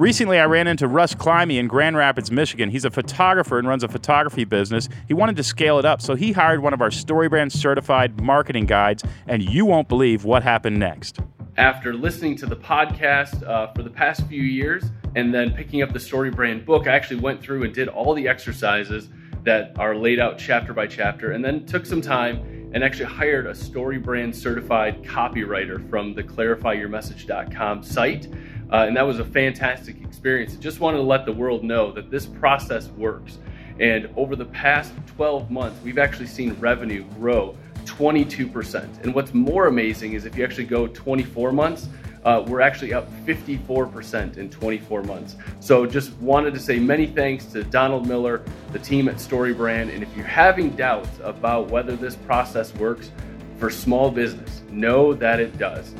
Recently, I ran into Russ Climby in Grand Rapids, Michigan. He's a photographer and runs a photography business. He wanted to scale it up, so he hired one of our StoryBrand certified marketing guides, and you won't believe what happened next. After listening to the podcast uh, for the past few years and then picking up the StoryBrand book, I actually went through and did all the exercises that are laid out chapter by chapter and then took some time and actually hired a StoryBrand certified copywriter from the clarifyyourmessage.com site uh, and that was a fantastic experience. Just wanted to let the world know that this process works. And over the past 12 months, we've actually seen revenue grow 22%. And what's more amazing is if you actually go 24 months, uh, we're actually up 54% in 24 months. So just wanted to say many thanks to Donald Miller, the team at StoryBrand. And if you're having doubts about whether this process works for small business, know that it does.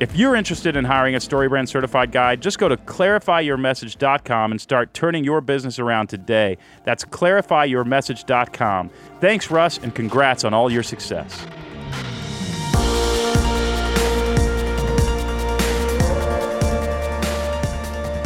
If you're interested in hiring a StoryBrand certified guide, just go to clarifyyourmessage.com and start turning your business around today. That's clarifyyourmessage.com. Thanks, Russ, and congrats on all your success.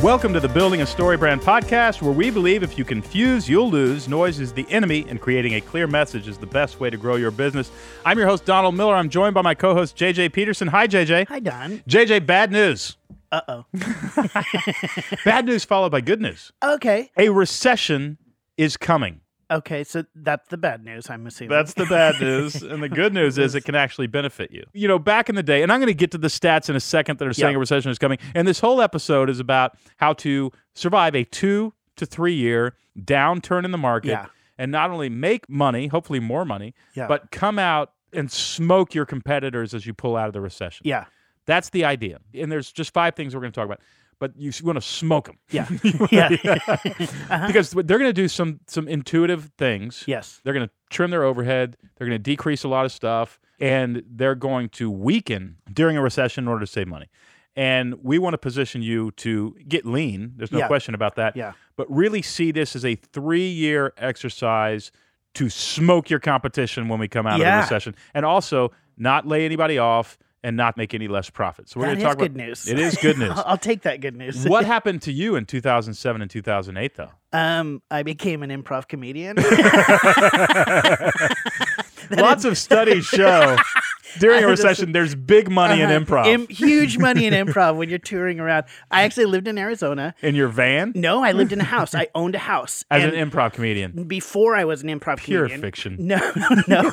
Welcome to the Building a StoryBrand podcast, where we believe if you confuse, you'll lose. Noise is the enemy, and creating a clear message is the best way to grow your business. I'm your host, Donald Miller. I'm joined by my co host, JJ Peterson. Hi, JJ. Hi, Don. JJ, bad news. Uh oh. bad news followed by good news. Okay. A recession is coming. Okay, so that's the bad news, I'm assuming. That's the bad news. and the good news is it can actually benefit you. You know, back in the day, and I'm going to get to the stats in a second that are saying yep. a recession is coming. And this whole episode is about how to survive a two to three year downturn in the market yeah. and not only make money, hopefully more money, yeah. but come out and smoke your competitors as you pull out of the recession. Yeah. That's the idea. And there's just five things we're going to talk about but you want to smoke them. Yeah, yeah, uh-huh. because they're going to do some some intuitive things. Yes, they're going to trim their overhead. They're going to decrease a lot of stuff, and they're going to weaken during a recession in order to save money. And we want to position you to get lean. There's no yeah. question about that. Yeah. But really see this as a three year exercise to smoke your competition when we come out yeah. of the recession, and also not lay anybody off and not make any less profit. So we're going to talk good about news. It is good news. I'll take that good news. what happened to you in 2007 and 2008 though? Um, I became an improv comedian. Lots of studies show during a recession, there's big money uh-huh. in improv. Im- huge money in improv when you're touring around. I actually lived in Arizona. In your van? No, I lived in a house. I owned a house. As an improv comedian? Before I was an improv Pure comedian. fiction. No, no.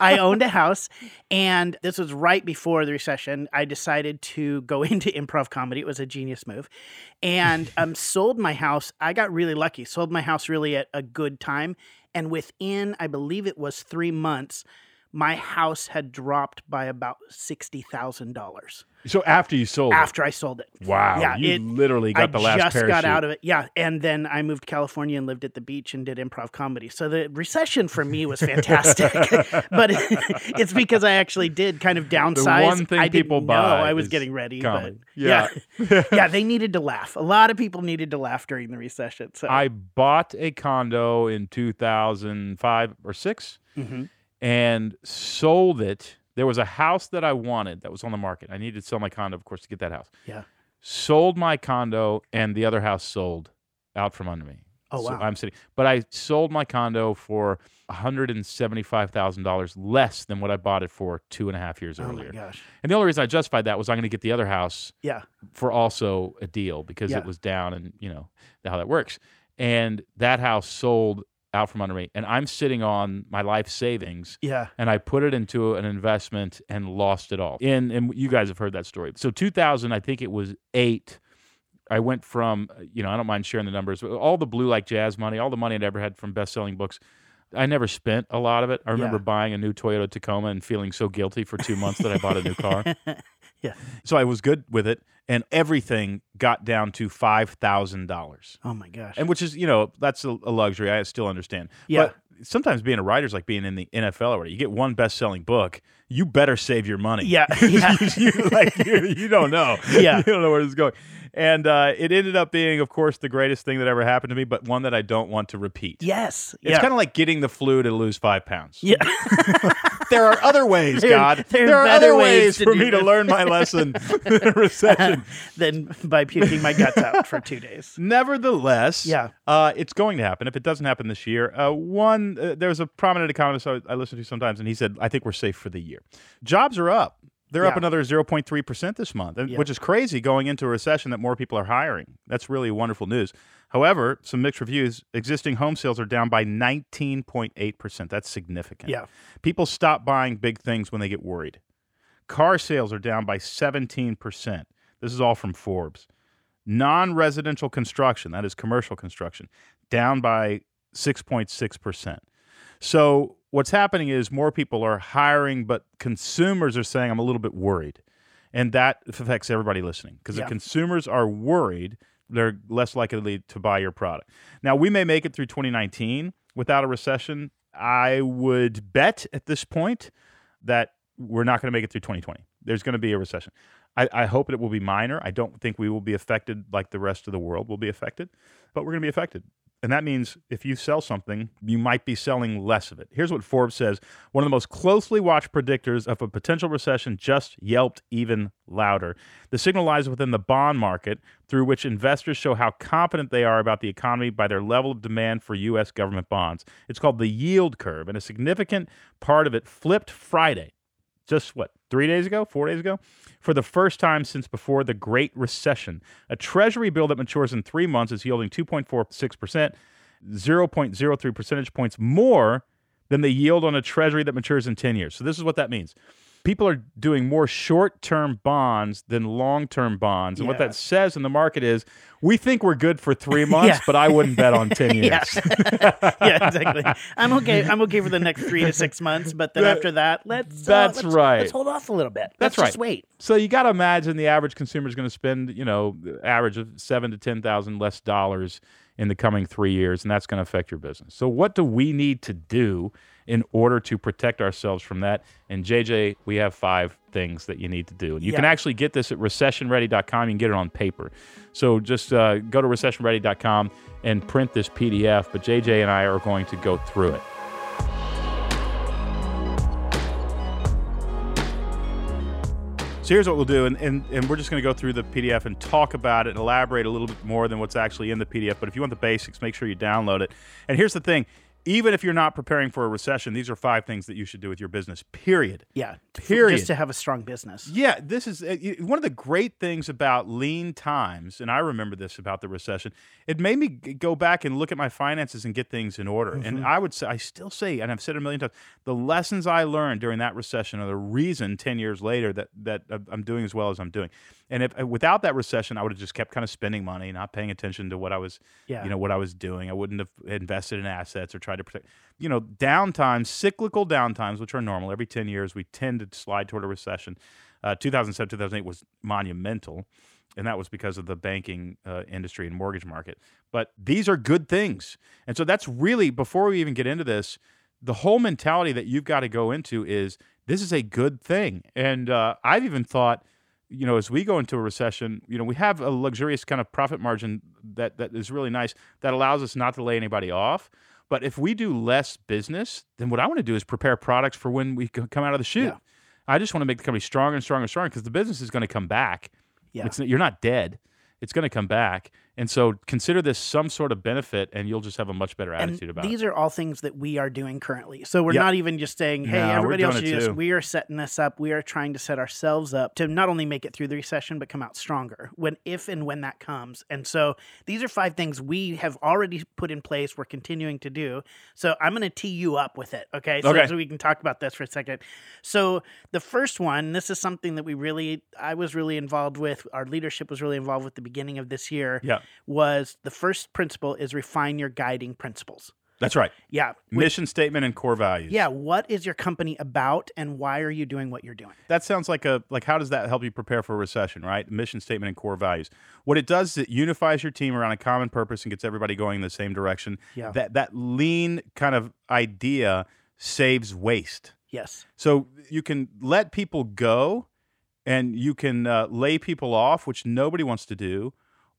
I owned a house, and this was right before the recession. I decided to go into improv comedy. It was a genius move. And um, sold my house. I got really lucky. Sold my house really at a good time. And within, I believe it was three months, my house had dropped by about sixty thousand dollars. So after you sold after it. I sold it. Wow. Yeah, you it, literally got I the last I just parachute. got out of it. Yeah. And then I moved to California and lived at the beach and did improv comedy. So the recession for me was fantastic. but it's because I actually did kind of downsize. The one thing I people buy. I was getting ready. Comedy. But yeah. Yeah. yeah, they needed to laugh. A lot of people needed to laugh during the recession. So I bought a condo in 2005 or 6 mm-hmm. And sold it there was a house that I wanted that was on the market. I needed to sell my condo, of course, to get that house. Yeah. Sold my condo, and the other house sold out from under me. Oh so wow! I'm sitting, but I sold my condo for one hundred and seventy-five thousand dollars less than what I bought it for two and a half years oh earlier. my gosh! And the only reason I justified that was I'm going to get the other house, yeah, for also a deal because yeah. it was down, and you know how that works. And that house sold out from under me and I'm sitting on my life savings. Yeah. And I put it into an investment and lost it all. And and you guys have heard that story. So 2000, I think it was 8 I went from, you know, I don't mind sharing the numbers, all the blue like jazz money, all the money I'd ever had from best-selling books. I never spent a lot of it. I remember yeah. buying a new Toyota Tacoma and feeling so guilty for 2 months that I bought a new car. yeah. So I was good with it and everything got down to $5,000. Oh my gosh. And which is, you know, that's a, luxury. I still understand. Yeah. But sometimes being a writer is like being in the NFL already. You get one best selling book, you better save your money. Yeah. yeah. you, like, you, you, don't know. Yeah. you don't know where it's going. And uh, it ended up being, of course, the greatest thing that ever happened to me, but one that I don't want to repeat. Yes. It's yeah. kind of like getting the flu to lose five pounds. Yeah. There are other ways, There- God. there are There are other ways ways for me to learn my lesson a recession. than by puking my guts out for two days. Nevertheless, Yeah. uh, it's going to happen. If it doesn't happen this year, uh, one uh, there's a prominent economist I, I listen to sometimes, and he said, "I think we're safe for the year. Jobs are up. They're up another 0.3 percent this month, Yeah. which is crazy going into a recession that more people are hiring. That's really wonderful news. However, some mixed reviews. Existing home sales are down by 19.8 percent. That's significant. Yeah. People stop buying big things when they get worried. Car sales are down by 17%. This is all from Forbes. Non residential construction, that is commercial construction, down by 6.6%. So, what's happening is more people are hiring, but consumers are saying, I'm a little bit worried. And that affects everybody listening because Yeah. if consumers are worried, they're less likely to buy your product. Now, we may make it through 2019 without a recession. I would bet at this point that we're not going to make it through 2020. There's going to be a recession. I, I hope it will be minor. I don't think we will be affected like the rest of the world will be affected, but we're going to be affected. And that means if you sell something, you might be selling less of it. Here's what Forbes says one of the most closely watched predictors of a potential recession just yelped even louder. The signal lies within the bond market, through which investors show how confident they are about the economy by their level of demand for U.S. government bonds. It's called the yield curve, and a significant part of it flipped Friday just what, three days ago, four days ago, for the first time since before the Great Recession. A Treasury bill that matures in three months is yielding 2.46%, 0.03 percentage points more than the yield on a Treasury that matures in 10 years. So, this is what that means. People are doing more short term bonds than long term bonds. And what that says in the market is we think we're good for three months, Yeah. but I wouldn't bet on 10 years. Yeah. yeah, exactly. I'm okay. I'm okay for the next three to six months, but then That- after that, let's. uh, that's let's- right. Let's hold off a little bit. That's let's Just right. wait. So you got to imagine the average consumer is going to spend, you know, average of seven to ten thousand less dollars in the coming three years, and that's going to affect your business. So what do we need to do in order to protect ourselves from that? And JJ, we have five things that you need to do, and you can actually get this at recessionready.com. You can get it on paper. So just uh, go to recessionready.com and print this PDF. But JJ and I are going to go through it. So here's what we'll do, and, and, and we're just going to go through the PDF and talk about it and elaborate a little bit more than what's actually in the PDF. But if you want the basics, make sure you download it. And here's the thing even if you're not preparing for a recession, these are five things that you should do with your business, period. Yeah. Period. Just to have a strong business. Yeah, this is uh, one of the great things about lean times, and I remember this about the recession. It made me go back and look at my finances and get things in order. And I would say, I still say, and I've said it a million times, the lessons I learned during that recession are the reason ten years later that that uh, I'm doing as well as I'm doing. And if uh, without that recession, I would have just kept kind of spending money, not paying attention to what I was, Yeah. you know, what I was doing. I wouldn't have invested in assets or tried to protect. You know, downtimes, cyclical downtimes, which are normal every ten years, we tend to slide toward a recession. Uh, 2007, 2008 was monumental, and that was because of the banking uh, industry and mortgage market. But these are good things, and so that's really before we even get into this, the whole mentality that you've got to go into is this is a good thing. And uh, I've even thought, you know, as we go into a recession, you know, we have a luxurious kind of profit margin that that is really nice that allows us not to lay anybody off. But if we do less business, then what I want to do is prepare products for when we come out of the chute. Yeah. I just want to make the company stronger and stronger and stronger because the business is going to come back. Yeah. It's, you're not dead. It's going to come back. And so consider this some sort of benefit and you'll just have a much better And attitude about these it. These are all things that we are doing currently. So we're Yep. not even just saying, hey, No, everybody else should do this. We are setting this up. We are trying to set ourselves up to not only make it through the recession, but come out stronger when, if and when that comes. And so these are five things we have already put in place. We're continuing to do. So I'm going to tee you up with it. Okay. So, Okay. so we can talk about this for a second. So the first one, this is something that we really, I was really involved with. Our leadership was really involved with the beginning of this year. Yeah. Was the first principle is refine your guiding principles. That's right. Yeah. Mission statement and core values. Yeah, what is your company about and why are you doing what you're doing? That sounds like a like how does that help you prepare for a recession, right? Mission statement and core values. What it does is it unifies your team around a common purpose and gets everybody going in the same direction. Yeah. That that lean kind of idea saves waste. Yes. So you can let people go and you can uh, lay people off, which nobody wants to do,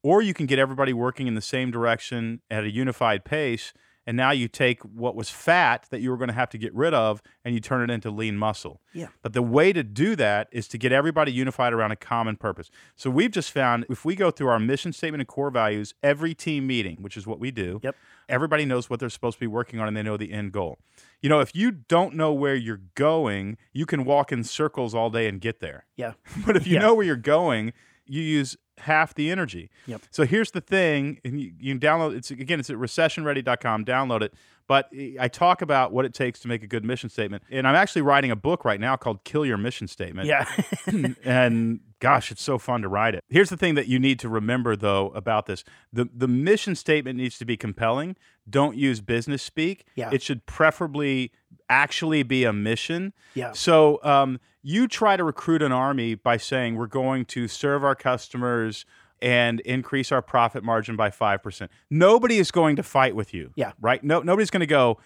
or you can get everybody working in the same direction at a unified pace and now you take what was fat that you were going to have to get rid of and you turn it into lean muscle. Yeah. But the way to do that is to get everybody unified around a common purpose. So we've just found if we go through our mission statement and core values every team meeting, which is what we do, Yep. everybody knows what they're supposed to be working on and they know the end goal. You know, if you don't know where you're going, you can walk in circles all day and get there. Yeah. But if you Yeah. know where you're going, you use half the energy. Yep. So here's the thing, and you, you can download it's again, it's at recessionready.com, download it. But I talk about what it takes to make a good mission statement. And I'm actually writing a book right now called Kill Your Mission Statement. Yeah. and gosh, it's so fun to write it. Here's the thing that you need to remember though about this. The the mission statement needs to be compelling. Don't use business speak. Yeah. It should preferably actually be a mission. Yeah. So um, you try to recruit an army by saying we're going to serve our customers and increase our profit margin by 5%. Nobody is going to fight with you. Yeah. Right? No nobody's going to go,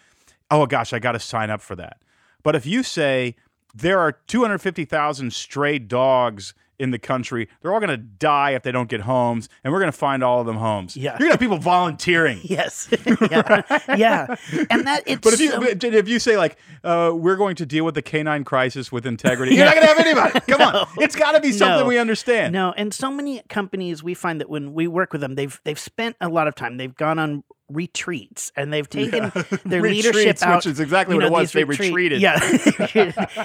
"Oh gosh, I got to sign up for that." But if you say there are 250,000 stray dogs in the country, they're all going to die if they don't get homes, and we're going to find all of them homes. Yeah. You're going to have people volunteering. yes. yeah. yeah. And that it's But if you so- if you say like uh, we're going to deal with the canine crisis with integrity, you're not going to have anybody. Come on, it's got to be something No. we understand. No, and so many companies we find that when we work with them, they've they've spent a lot of time. They've gone on retreats and they've taken their leadership Retreats, out. which is exactly you what it was. They retreat- retreated. Yeah,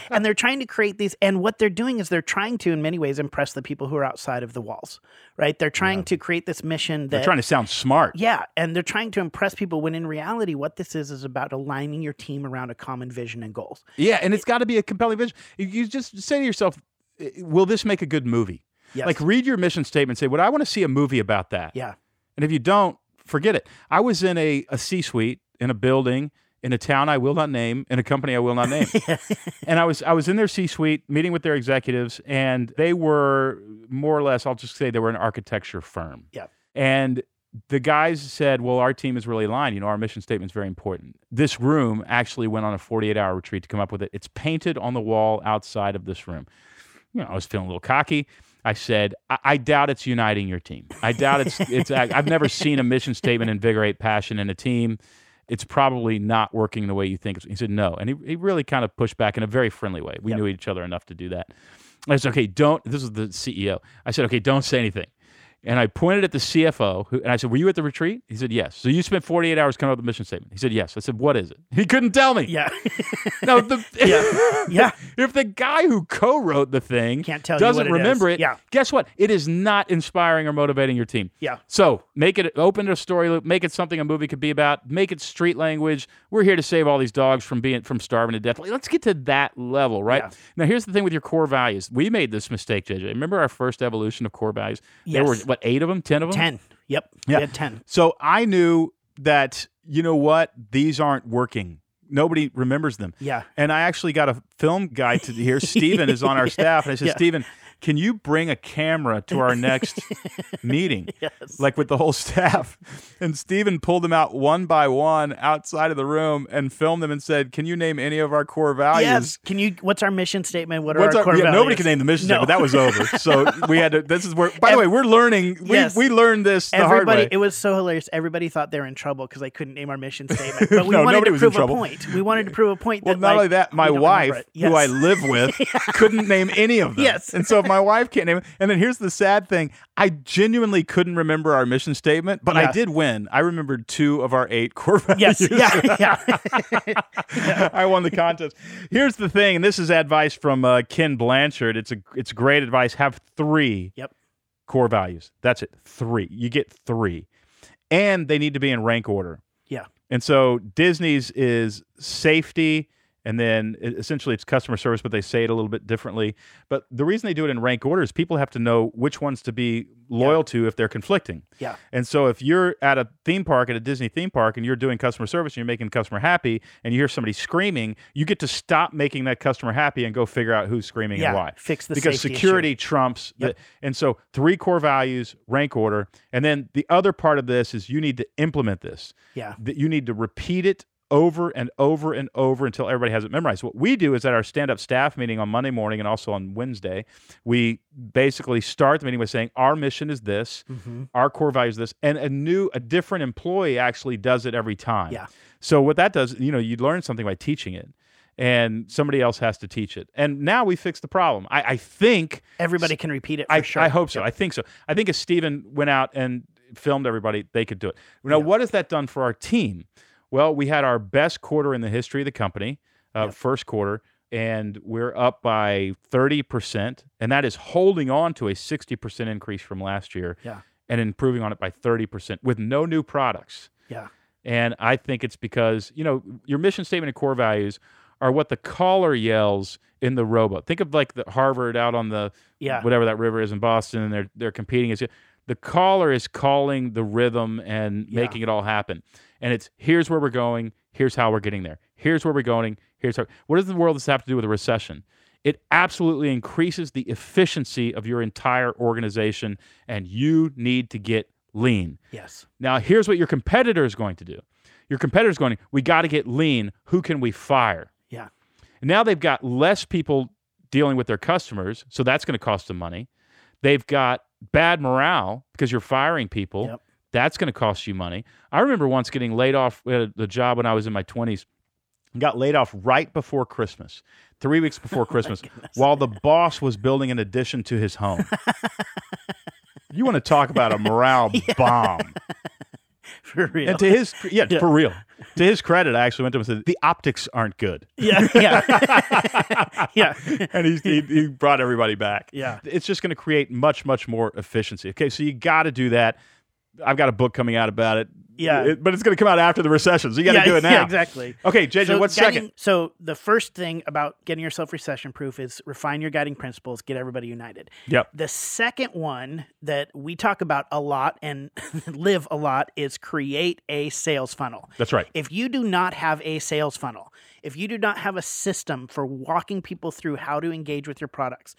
and they're trying to create these. And what they're doing is they're trying to, in many ways, impress the people who are outside of the walls. Right? They're trying to create this mission that They're trying to sound smart. yeah, and they're trying to impress people when in reality, what this is is about aligning your team around a common vision and goals. Yeah, and it's got to be a compelling vision. You just say to yourself, "Will this make a good movie?" Yes. Like read your mission statement. Say, "Would I want to see a movie about that?" Yeah. And if you don't, forget it. I was in a, a C suite in a building in a town I will not name, in a company I will not name. and I was I was in their C suite meeting with their executives, and they were more or less, I'll just say they were an architecture firm. Yeah. And the guys said, Well, our team is really aligned. You know, our mission statement is very important. This room actually went on a 48 hour retreat to come up with it. It's painted on the wall outside of this room. You know, I was feeling a little cocky. I said, I, I doubt it's uniting your team. I doubt it's it's. I've never seen a mission statement invigorate passion in a team. It's probably not working the way you think. He said no, and he, he really kind of pushed back in a very friendly way. We Yep. knew each other enough to do that. I said, okay, don't. This is the CEO. I said, okay, don't say anything. And I pointed at the CFO, who, and I said, "Were you at the retreat?" He said, "Yes." So you spent 48 hours coming up with the mission statement. He said, "Yes." I said, "What is it?" He couldn't tell me. Yeah. No, the, Yeah. Yeah. if the guy who co-wrote the thing Can't tell you doesn't it remember is. it, Yeah. guess what? It is not inspiring or motivating your team. Yeah. So make it open to a story loop. Make it something a movie could be about. Make it street language. We're here to save all these dogs from being from starving to death. Let's get to that level, right? Yeah. Now here's the thing with your core values. We made this mistake, JJ. Remember our first evolution of core values? There were Yes. What eight of them, ten of them. 10. Yep. Yeah. We had 10. So I knew that you know what these aren't working. Nobody remembers them. Yeah. And I actually got a film guy to here. Steven is on our staff. And I said, Yeah. Steven, can you bring a camera to our next meeting? Yes. Like with the whole staff. And Steven pulled them out one by one outside of the room and filmed them and said, Can you name any of our core values? Yes. Can you? What's our mission statement? What are What's our our, core yeah, values? nobody can name the mission No. statement. That was over. So we had to. This is where. By the way, we're learning. We, Yes. we learned this the hard way. it was so hilarious. Everybody thought they were in trouble because they couldn't name our mission statement. But we No, wanted to prove a point. We wanted to prove a point. Well, that, not like, only that, my we don't remember wife, it. who I live with, couldn't name any of them. Yes. And so my wife can't name it, and then here's the sad thing: I genuinely couldn't remember our mission statement, but I did win. I remembered two of our eight core values. Yes. Yeah. Yeah. I won the contest. Here's the thing, and this is advice from uh, Ken Blanchard. It's a it's great advice. Have three Yep. core values. That's it. Three. You get three, and they need to be in rank order. Yeah. And so Disney's is safety, and then essentially it's customer service, but they say it a little bit differently. But the reason they do it in rank order is people have to know which ones to be loyal to if they're conflicting. Yeah. And so if you're at a theme park, at a Disney theme park, and you're doing customer service and you're making the customer happy, and you hear somebody screaming, you get to stop making that customer happy and go figure out who's screaming and Yeah, why. fix the because safety issue. security trumps. Yep. The, and so three core values, rank order, and then the other part of this is you need to implement this Yeah. that you need to repeat it over and over and over until everybody has it memorized. What we do is at our stand up staff meeting on Monday morning and also on Wednesday, we basically start the meeting by saying, Our mission is this, Mm-hmm. our core value is this, and a new, a different employee actually does it every time. Yeah. So what that does, you know, you learn something by teaching it. And somebody else has to teach it. And now we fix the problem. I, I think Everybody can repeat it for I, sure. I hope so. I think so. I think if Steven went out and filmed everybody, they could do it. Now, Yeah. what has that done for our team? Well, we had our best quarter in the history of the company, uh, Yep. first quarter, and we're up by 30%. And that is holding on to a 60% increase from last year Yeah. and improving on it by 30% with no new products. Yeah. And I think it's because, you know, your mission statement and core values are what the caller yells in the rowboat. Think of like the Harvard out on the Yeah. whatever that river is in Boston, and they're they're competing. Is the caller is calling the rhythm and Yeah. making it all happen. And it's here's where we're going. Here's how we're getting there. Here's where we're going. Here's how. What does the world this have to do with a recession? It absolutely increases the efficiency of your entire organization, and you need to get lean. Yes. Now, here's what your competitor is going to do. Your competitor is going, we got to get lean. Who can we fire? Yeah. And now they've got less people dealing with their customers, so that's going to cost them money. They've got bad morale because you're firing people. Yep. That's going to cost you money. I remember once getting laid off at the job when I was in my 20s. Got laid off right before Christmas, three weeks before oh Christmas, while the boss was building an addition to his home. you want to talk about a morale bomb? For real. And to his, yeah, Yeah. for real. To his credit, I actually went to him and said, the optics aren't good. yeah. Yeah. yeah. and he's, he, he brought everybody back. Yeah. It's just going to create much, much more efficiency. Okay, so you got to do that. I've got a book coming out about it. Yeah. It- but it's going to come out after the recession, so you got to yeah, do it now. Yeah, exactly. Okay, JJ, So what's guiding- second? So the first thing about getting yourself recession proof is refine your guiding principles, get everybody united. Yep. The second one that we talk about a lot and live a lot is create a sales funnel. That's right. If you do not have a sales funnel, if you do not have a system for walking people through how to engage with your products,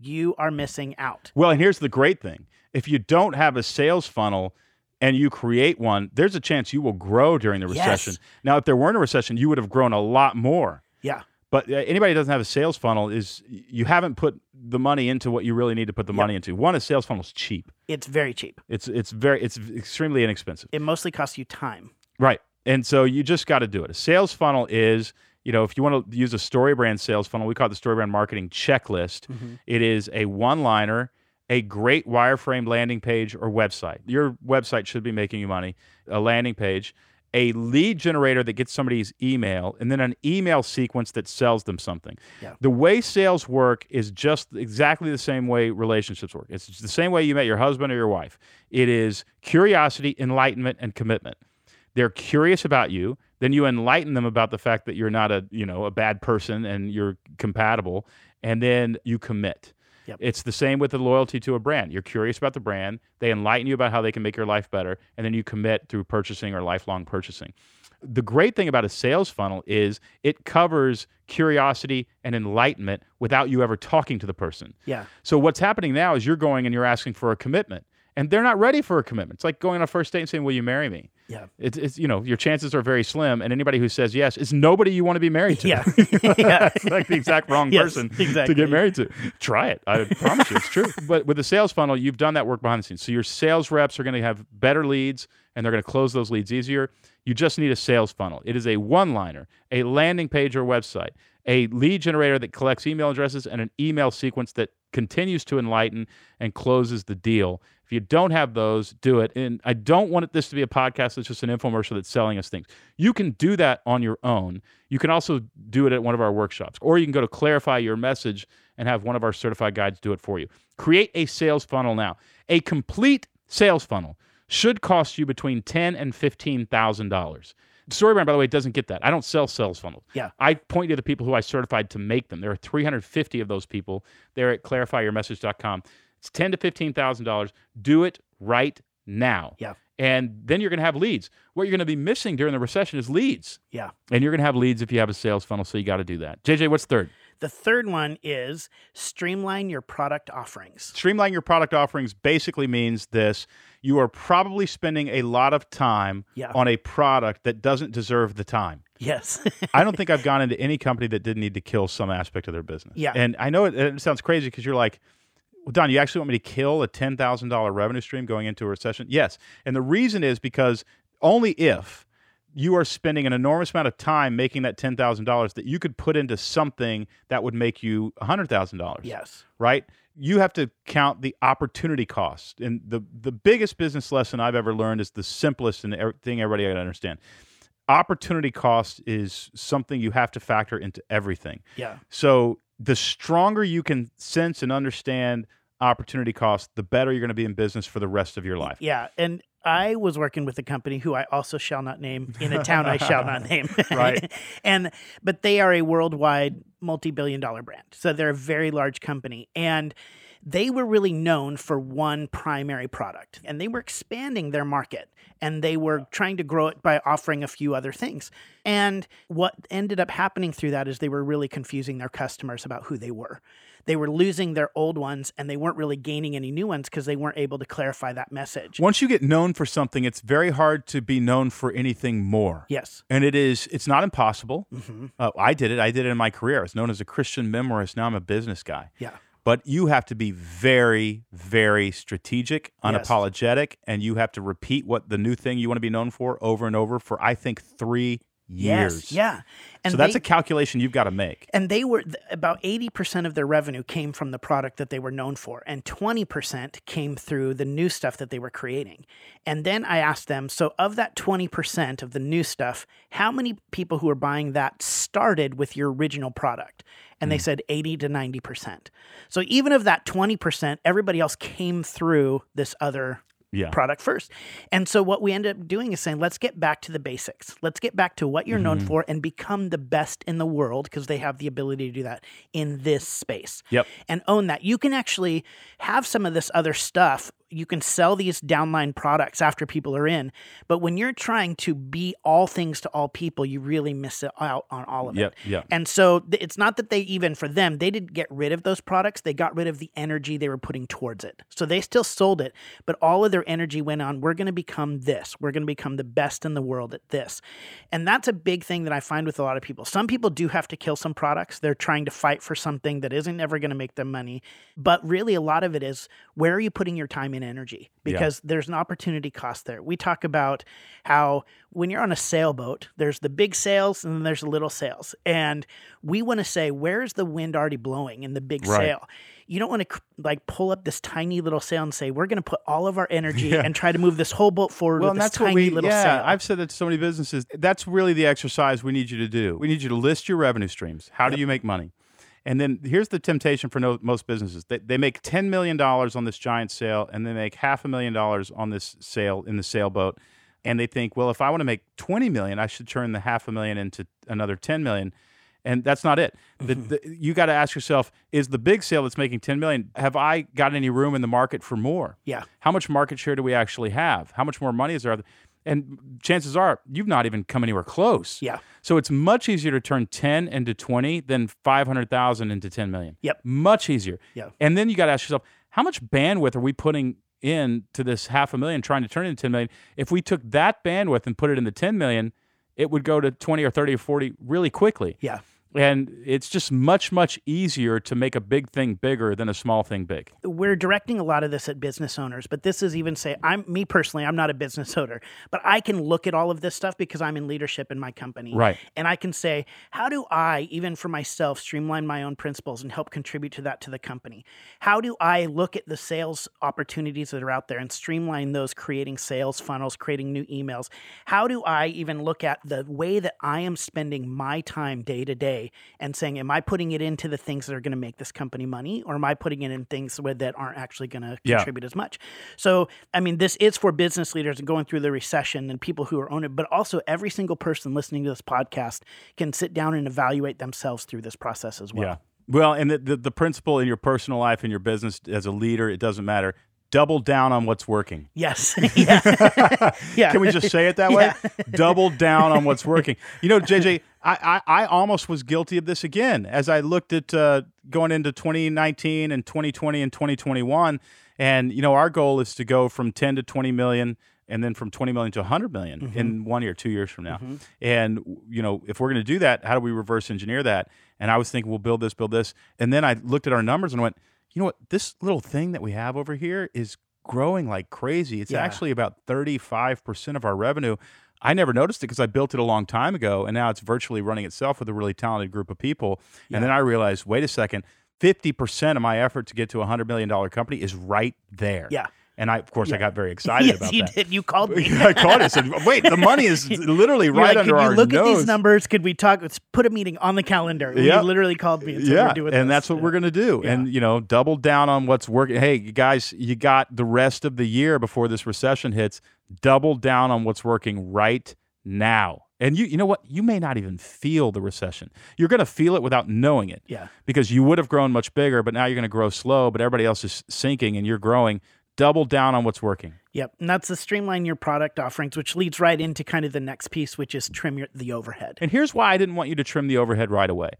you are missing out. Well, and here's the great thing if you don't have a sales funnel, and you create one, there's a chance you will grow during the Yes. recession. Now, if there weren't a recession, you would have grown a lot more. Yeah. But uh, anybody who doesn't have a sales funnel is you haven't put the money into what you really need to put the money into. One, a sales funnel is cheap. It's very cheap. It's it's very it's extremely inexpensive. It mostly costs you time. Right. And so you just got to do it. A sales funnel is, you know, if you want to use a StoryBrand sales funnel, we call it the StoryBrand marketing checklist. Mm-hmm. It is a one liner, a great wireframe landing page or website. Your website should be making you money, a landing page, a lead generator that gets somebody's email, and then an email sequence that sells them something. Yeah. The way sales work is just exactly the same way relationships work. It's the same way you met your husband or your wife. It is curiosity, enlightenment, and commitment they're curious about you then you enlighten them about the fact that you're not a you know a bad person and you're compatible and then you commit. Yep. it's the same with the loyalty to a brand. You're curious about the brand. They enlighten you about how they can make your life better and then you commit through purchasing or lifelong purchasing. The great thing about a sales funnel is it covers curiosity and enlightenment without you ever talking to the person. Yeah. so what's happening now is you're going and you're asking for a commitment, and they're not ready for a commitment. It's like going on a first date and saying, "Will you marry me?" Yeah. It's, it's you know your chances are very slim, and anybody who says yes is nobody you want to be married to. Yeah. yeah. it's like the exact wrong Yes, person to get married to. Try it. I promise you, it's true. But with the sales funnel, you've done that work behind the scenes. So your sales reps are going to have better leads, and they're going to close those leads easier. You just need a sales funnel. It is a one-liner, a landing page or website, a lead generator that collects email addresses, and an email sequence that continues to enlighten and closes the deal. If you don't have those, do it. And I don't want this to be a podcast that's just an infomercial that's selling us things. You can do that on your own. You can also do it at one of our workshops, or you can go to clarify your message and have one of our certified guides do it for you. Create a sales funnel now. A complete sales funnel should cost you between ten and fifteen thousand dollars. Storybrand, by the way, doesn't get that. I don't sell sales funnels. Yeah. I point you to the people who I certified to make them. There are 350 of those people. They're at clarifyyourmessage.com. It's ten to fifteen thousand dollars. Do it right now. Yeah. And then you're going to have leads. What you're going to be missing during the recession is leads. Yeah. And you're going to have leads if you have a sales funnel. So you got to do that. JJ, what's third? The third one is streamline your product offerings. Streamline your product offerings basically means this you are probably spending a lot of time Yeah. on a product that doesn't deserve the time. Yes. I don't think I've gone into any company that didn't need to kill some aspect of their business. Yeah. And I know it, it sounds crazy because you're like, well, Don, you actually want me to kill a ten thousand dollar revenue stream going into a recession? Yes. And the reason is because only if you are spending an enormous amount of time making that ten thousand dollars that you could put into something that would make you a hundred thousand dollars. yes. Right? You have to count the opportunity cost. And the the biggest business lesson I've ever learned is the simplest and thing everybody got to understand. Opportunity cost is something you have to factor into everything. Yeah. So the stronger you can sense and understand opportunity cost, the better you're going to be in business for the rest of your life. Yeah. And I was working with a company who I also shall not name in a town I shall not name. Right. and but they are a worldwide multi-billion dollar brand. So they're a very large company and they were really known for one primary product and they were expanding their market and they were trying to grow it by offering a few other things. And what ended up happening through that is they were really confusing their customers about who they were. They were losing their old ones and they weren't really gaining any new ones because they weren't able to clarify that message. Once you get known for something, it's very hard to be known for anything more. Yes. And it is, it's not impossible. hmm Uh, I did it. I did it in my career. I was known as a Christian memoirist. Now I'm a business guy. Yeah. But you have to be very, very strategic, Yes. unapologetic, and you have to repeat what the new thing you want to be known for over and over for, I think, three years. Yes. Yeah. And so that's they, a calculation you've got to make. and they were about 80% of their revenue came from the product that they were known for and 20% came through the new stuff that they were creating and then i asked them so of that 20% of the new stuff how many people who are buying that started with your original product and they hmm. said 80 to 90% so even of that 20% everybody else came through this other Yeah. product first. And so what we ended up doing is saying, let's get back to the basics. Let's get back to what you're known Mhm. for and become the best in the world because they have the ability to do that in this space Yep. and own that. You can actually have some of this other stuff. You can sell these downline products after people are in, but when you're trying to be all things to all people, you really miss out on all of Yep. it. Yep. And so th- it's not that they even for them, they didn't get rid of those products. They got rid of the energy they were putting towards it. So they still sold it, but all of their energy went on, we're going to become this. We're going to become the best in the world at this. And that's a big thing that I find with a lot of people. Some people do have to kill some products. They're trying to fight for something that isn't ever going to make them money. But really, a lot of it is where are you putting your time and energy? Yeah. Because there's an opportunity cost there. We talk about how when you're on a sailboat, there's the big sails and then there's the little sails. And we want to say, where's the wind already blowing in the big Right. sail? You don't want to like pull up this tiny little sail and say, we're going to put all of our energy Yeah. and try to move this whole boat forward Well, with this tiny we. little yeah, sail. I've said that to so many businesses. That's really the exercise we need you to do. We need you to list your revenue streams. How do you make money? And then here's the temptation for no, most businesses: they, they make ten million dollars on this giant sale, and they make half a million dollars on this sale in the sailboat, and they think, well, if I want to make twenty million, I should turn the half a million into another ten million. And that's not it. The, mm-hmm. the, you got to ask yourself: Is the big sale that's making ten million? Have I got any room in the market for more? yeah. How much market share do we actually have? How much more money is there? And chances are you've not even come anywhere close. Yeah. So it's much easier to turn 10 into 20 than 500,000 into 10 million. Yep. Much easier. Yeah. And then you got to ask yourself, how much bandwidth are we putting in to this half a million trying to turn it into 10 million? If we took that bandwidth and put it into 10 million, it would go to 20 or 30 or 40 really quickly. Yeah. And it's just much, much easier to make a big thing bigger than a small thing big. we're directing a lot of this at business owners, but this is even say I'm me personally, I'm not a business owner, but I can look at all of this stuff because I'm in leadership in my company. Right. And I can say, how do I, even for myself, streamline my own principles and help contribute to that to the company? How do I look at the sales opportunities that are out there and streamline those, creating sales funnels, creating new emails? How do I even look at the way that I am spending my time day to day and saying, am I putting it into the things that are going to make this company money or am I putting it in things where, that aren't actually going to Yeah. contribute as much? So, I mean, this is for business leaders and going through the recession and people who are owning it, but also every single person listening to this podcast can sit down and evaluate themselves through this process as well. Yeah. Well, and the, the, the principle in your personal life, and your business as a leader, it doesn't matter. Double down on what's working. Yes. yeah. yeah. Can we just say it that way? Yeah. Double down on what's working. You know, JJ, I, I, I almost was guilty of this again as I looked at uh, going into 2019 and 2020 and 2021. And you know, our goal is to go from 10 to 20 million and then from 20 million to 100 million Mm-hmm. in one year, 2 years from now. And you know, if we're going to do that, how do we reverse engineer that? And I was thinking we'll build this, build this. And then I looked at our numbers and went, "You know what? This little thing that we have over here is growing like crazy. It's Yeah. actually about 35% of our revenue." I never noticed it because I built it a long time ago, and now it's virtually running itself with a really talented group of people. And then I realized, wait a second, fifty percent of my effort to get to a hundred million dollar company is right there. Yeah. And I, of course, I got very excited yes, about you that. did. You called me. I caught it. Said, "Wait, the money is literally You're right like, under our look nose." at these numbers? Could we talk? Let's put a meeting on the calendar. Yeah. You literally called me and said yeah, and this. that's what we're gonna do. Yeah. And you know, double down on what's working. Hey, you guys, you got the rest of the year before this recession hits. Double down on what's working right now. And you, you know what? You may not even feel the recession. You're gonna feel it without knowing it. Yeah. because you would have grown much bigger, but now you're going to grow slow, but everybody else is sinking and you're growing. Double down on what's working. Yep. And that's the streamline your product offerings, which leads right into kind of the next piece, which is trim your, the overhead. And here's why I didn't want you to trim the overhead right away.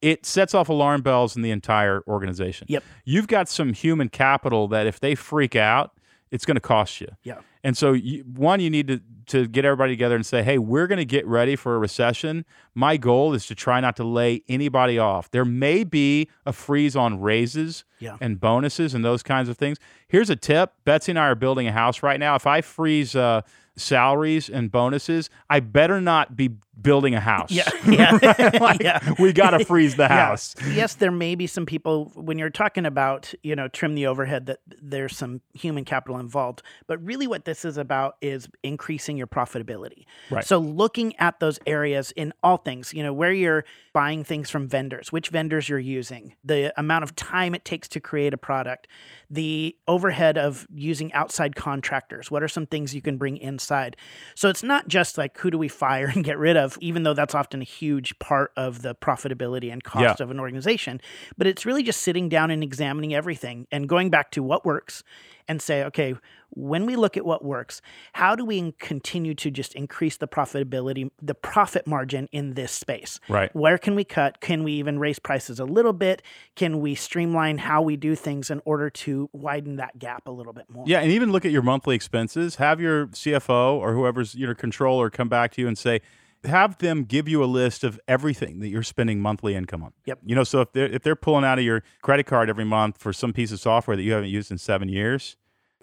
It sets off alarm bells in the entire organization. Yep. You've got some human capital that if they freak out, it's going to cost you. Yeah. And so, you, one, you need to, to get everybody together and say, hey, we're going to get ready for a recession. My goal is to try not to lay anybody off. There may be a freeze on raises Yeah. and bonuses and those kinds of things. Here's a tip Betsy and I are building a house right now. If I freeze uh, salaries and bonuses, I better not be building a house. Yeah. Yeah. Like, yeah. We got to freeze the Yeah. house. Yes, there may be some people when you're talking about, you know, trim the overhead that there's some human capital involved. But really what this is about is increasing your profitability. Right. So looking at those areas in all things, you know, where you're buying things from vendors, which vendors you're using, the amount of time it takes to create a product, the overhead of using outside contractors. What are some things you can bring inside? So it's not just like who do we fire and get rid of, even though that's often a huge part of the profitability and cost Yeah. of an organization, but it's really just sitting down and examining everything and going back to what works and say, okay, when we look at what works, how do we continue to just increase the profitability, the profit margin in this space? Right. Where can we cut? Can we even raise prices a little bit? Can we streamline how we do things in order to widen that gap a little bit more? Yeah, and even look at your monthly expenses. Have your CFO or whoever's your controller come back to you and say, have them give you a list of everything that you're spending monthly income on. Yep. You know, so if they're if they're pulling out of your credit card every month for some piece of software that you haven't used in seven years,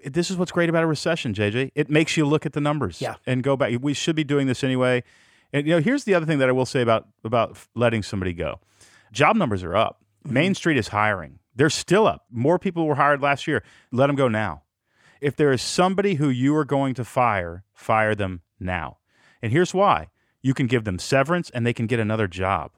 this is what's great about a recession, JJ. It makes you look at the numbers Yeah. and go back. We should be doing this anyway. And you know, here's the other thing that I will say about about letting somebody go. Job numbers are up. Mm-hmm. Main Street is hiring. They're still up. More people were hired last year. Let them go now. If there is somebody who you are going to fire, fire them now. And here's why. You can give them severance and they can get another job.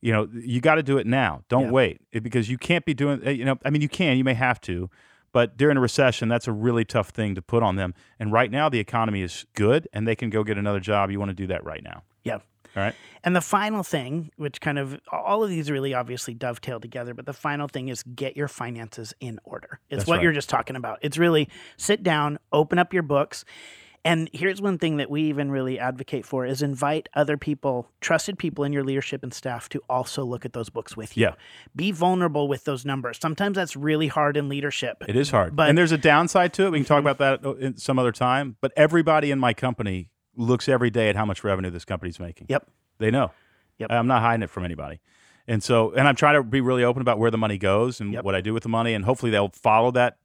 You know, you got to do it now. Don't Yeah. wait It- because you can't be doing, uh, you know, I mean, you can, you may have to, but during a recession, that's a really tough thing to put on them. And right now, the economy is good and they can go get another job. You want to do that right now. Yeah. All right. And the final thing, which kind of all of these really obviously dovetail together, but the final thing is get your finances in order. It's That's what right. you're just talking about. It's really sit down, open up your books. And here's one thing that we even really advocate for is invite other people, trusted people in your leadership and staff to also look at those books with you. Yeah. Be vulnerable with those numbers. Sometimes that's really hard in leadership. It is hard. But- and there's a downside to it. We can talk about that in some other time. But everybody in my company looks every day at how much revenue this company's making. Yep. They know. Yep. I'm not hiding it from anybody. And so, and I'm trying to be really open about where the money goes and Yep. what I do with the money. And hopefully they'll follow that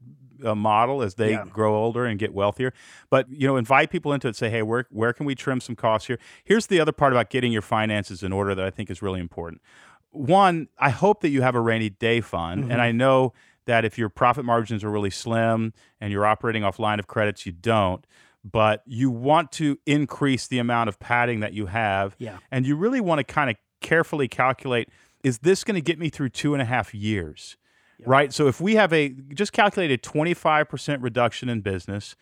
uh, model as they Yeah. grow older and get wealthier. But, you know, invite people into it. Say, hey, where, where can we trim some costs here? Here's the other part about getting your finances in order that I think is really important. One, I hope that you have a rainy day fund. And I know that if your profit margins are really slim and you're operating off line of credits, you don't. But you want to increase the amount of padding that you have. Yeah. And you really want to kind of carefully calculate is this going to get me through two and a half years? Right. So if we have a just calculated 25% reduction in business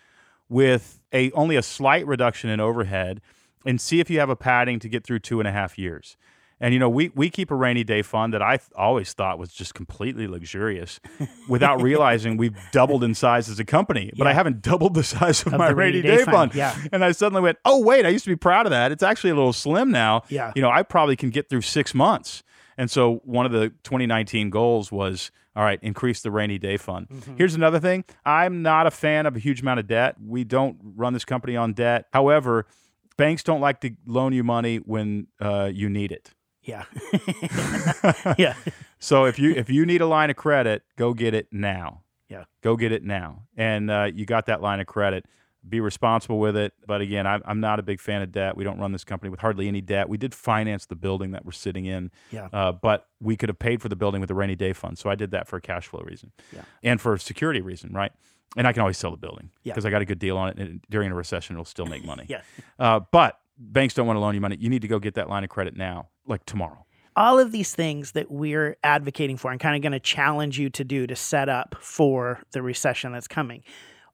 with a only a slight reduction in overhead and see if you have a padding to get through two and a half years. And you know, we we keep a rainy day fund that I th- always thought was just completely luxurious, without realizing we've doubled in size as a company. But I haven't doubled the size of, my rainy, rainy day, day fund. fund, yeah. And I suddenly went, oh wait, I used to be proud of that. It's actually a little slim now. Yeah. You know, I probably can get through six months. And so one of the 2019 goals was All right, increase the rainy day fund. Mm-hmm. Here's another thing. I'm not a fan of a huge amount of debt. We don't run this company on debt. However, banks don't like to loan you money when uh, you need it. Yeah. yeah. So if you if you need a line of credit, go get it now. Yeah. Go get it now. And uh, you got that line of credit. Be responsible with it. But again, I'm, I'm not a big fan of debt. We don't run this company with hardly any debt. We did finance the building that we're sitting in. Yeah. Uh, but we could have paid for the building with a rainy day fund. So I did that for a cash flow reason. Yeah. And for a security reason, right? And I can always sell the building because yeah. I got a good deal on it. And during a recession, it'll still make money. yeah. Uh, but banks don't want to loan you money. You need to go get that line of credit now, like tomorrow all of these things that we're advocating for and kind of going to challenge you to do to set up for the recession that's coming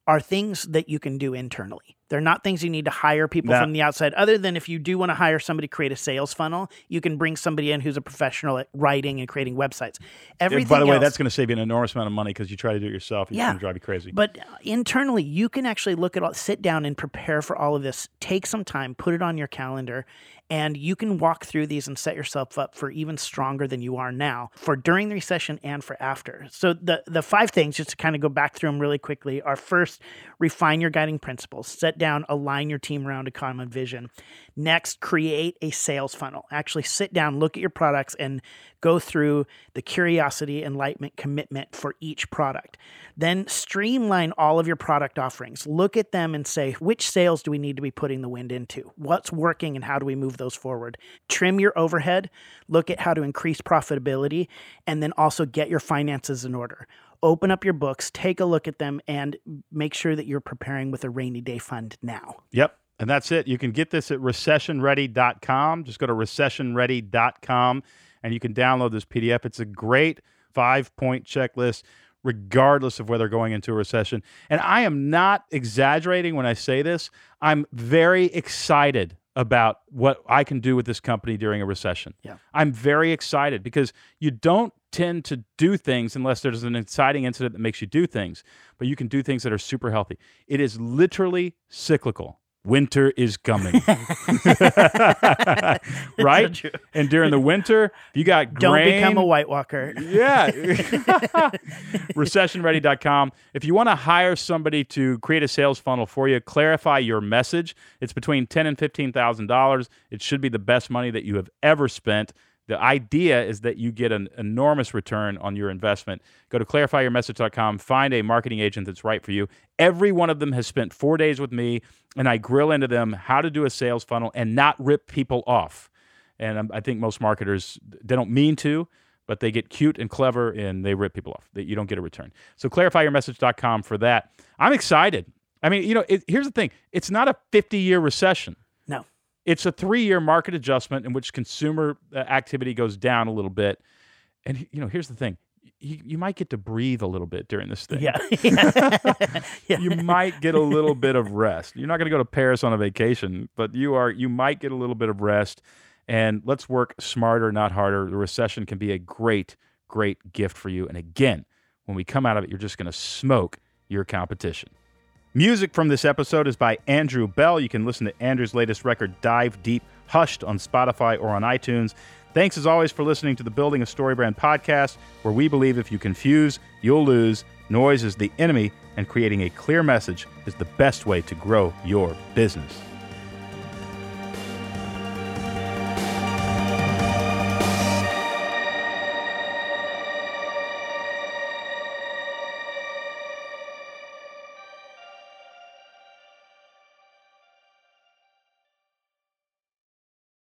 are things that you can do internally. They're not things you need to hire people from the outside, other than if you do want to hire somebody to create a sales funnel, you can bring somebody in who's a professional at writing and creating websites. Everything By the way, else, that's going to save you an enormous amount of money because you try to do it yourself. It's Yeah. going to drive you crazy. But uh, internally, you can actually look at all, sit down and prepare for all of this. Take some time, put it on your calendar, and you can walk through these and set yourself up for even stronger than you are now for during the recession and for after. So the the five things, just to kind of go back through them really quickly, are first, refine your guiding principles. Set down, align your team around a common vision. Next, create a sales funnel. Actually sit down, look at your products, and go through the curiosity, enlightenment, commitment for each product. Then streamline all of your product offerings. Look at them and say, which sales do we need to be putting the wind into? What's working and how do we move those forward? Trim your overhead, look at how to increase profitability, and then also get your finances in order. Open up your books, take a look at them, and make sure that you're preparing with a rainy day fund now. Yep. And that's it. You can get this at recessionready.com. Just go to recessionready.com and you can download this PDF. It's a great five point checklist, regardless of whether going into a recession. And I am not exaggerating when I say this. I'm very excited about what I can do with this company during a recession. Yeah. I'm very excited because you don't tend to do things unless there's an exciting incident that makes you do things, but you can do things that are super healthy. It is literally cyclical winter is coming. right? true. And during the winter, you got Don't grain. become a White Walker. yeah. Recessionready.com. If you want to hire somebody to create a sales funnel for you, clarify your message. It's between ten and fifteen thousand dollars. It should be the best money that you have ever spent. The idea is that you get an enormous return on your investment. Go to clarifyyourmessage.com, find a marketing agent that's right for you. Every one of them has spent four days with me, and I grill into them how to do a sales funnel and not rip people off. And I think most marketers, they don't mean to, but they get cute and clever and they rip people off. That you don't get a return. So clarifyyourmessage.com for that. I'm excited. I mean, you know, it, here's the thing: it's not a 50 year recession. It's a three year market adjustment in which consumer uh, activity goes down a little bit. And you know, here's the thing: you, you might get to breathe a little bit during this thing. Yeah. yeah. you might get a little bit of rest. You're not going to go to Paris on a vacation, but you are. You might get a little bit of rest. And let's work smarter, not harder. The recession can be a great, great gift for you. And again, when we come out of it, you're just going to smoke your competition. Music from this episode is by Andrew Bell. You can listen to Andrew's latest record, Dive Deep, Hushed, on Spotify or on iTunes. Thanks as always for listening to the Building a StoryBrand podcast, where we believe if you confuse, you'll lose. Noise is the enemy, and creating a clear message is the best way to grow your business.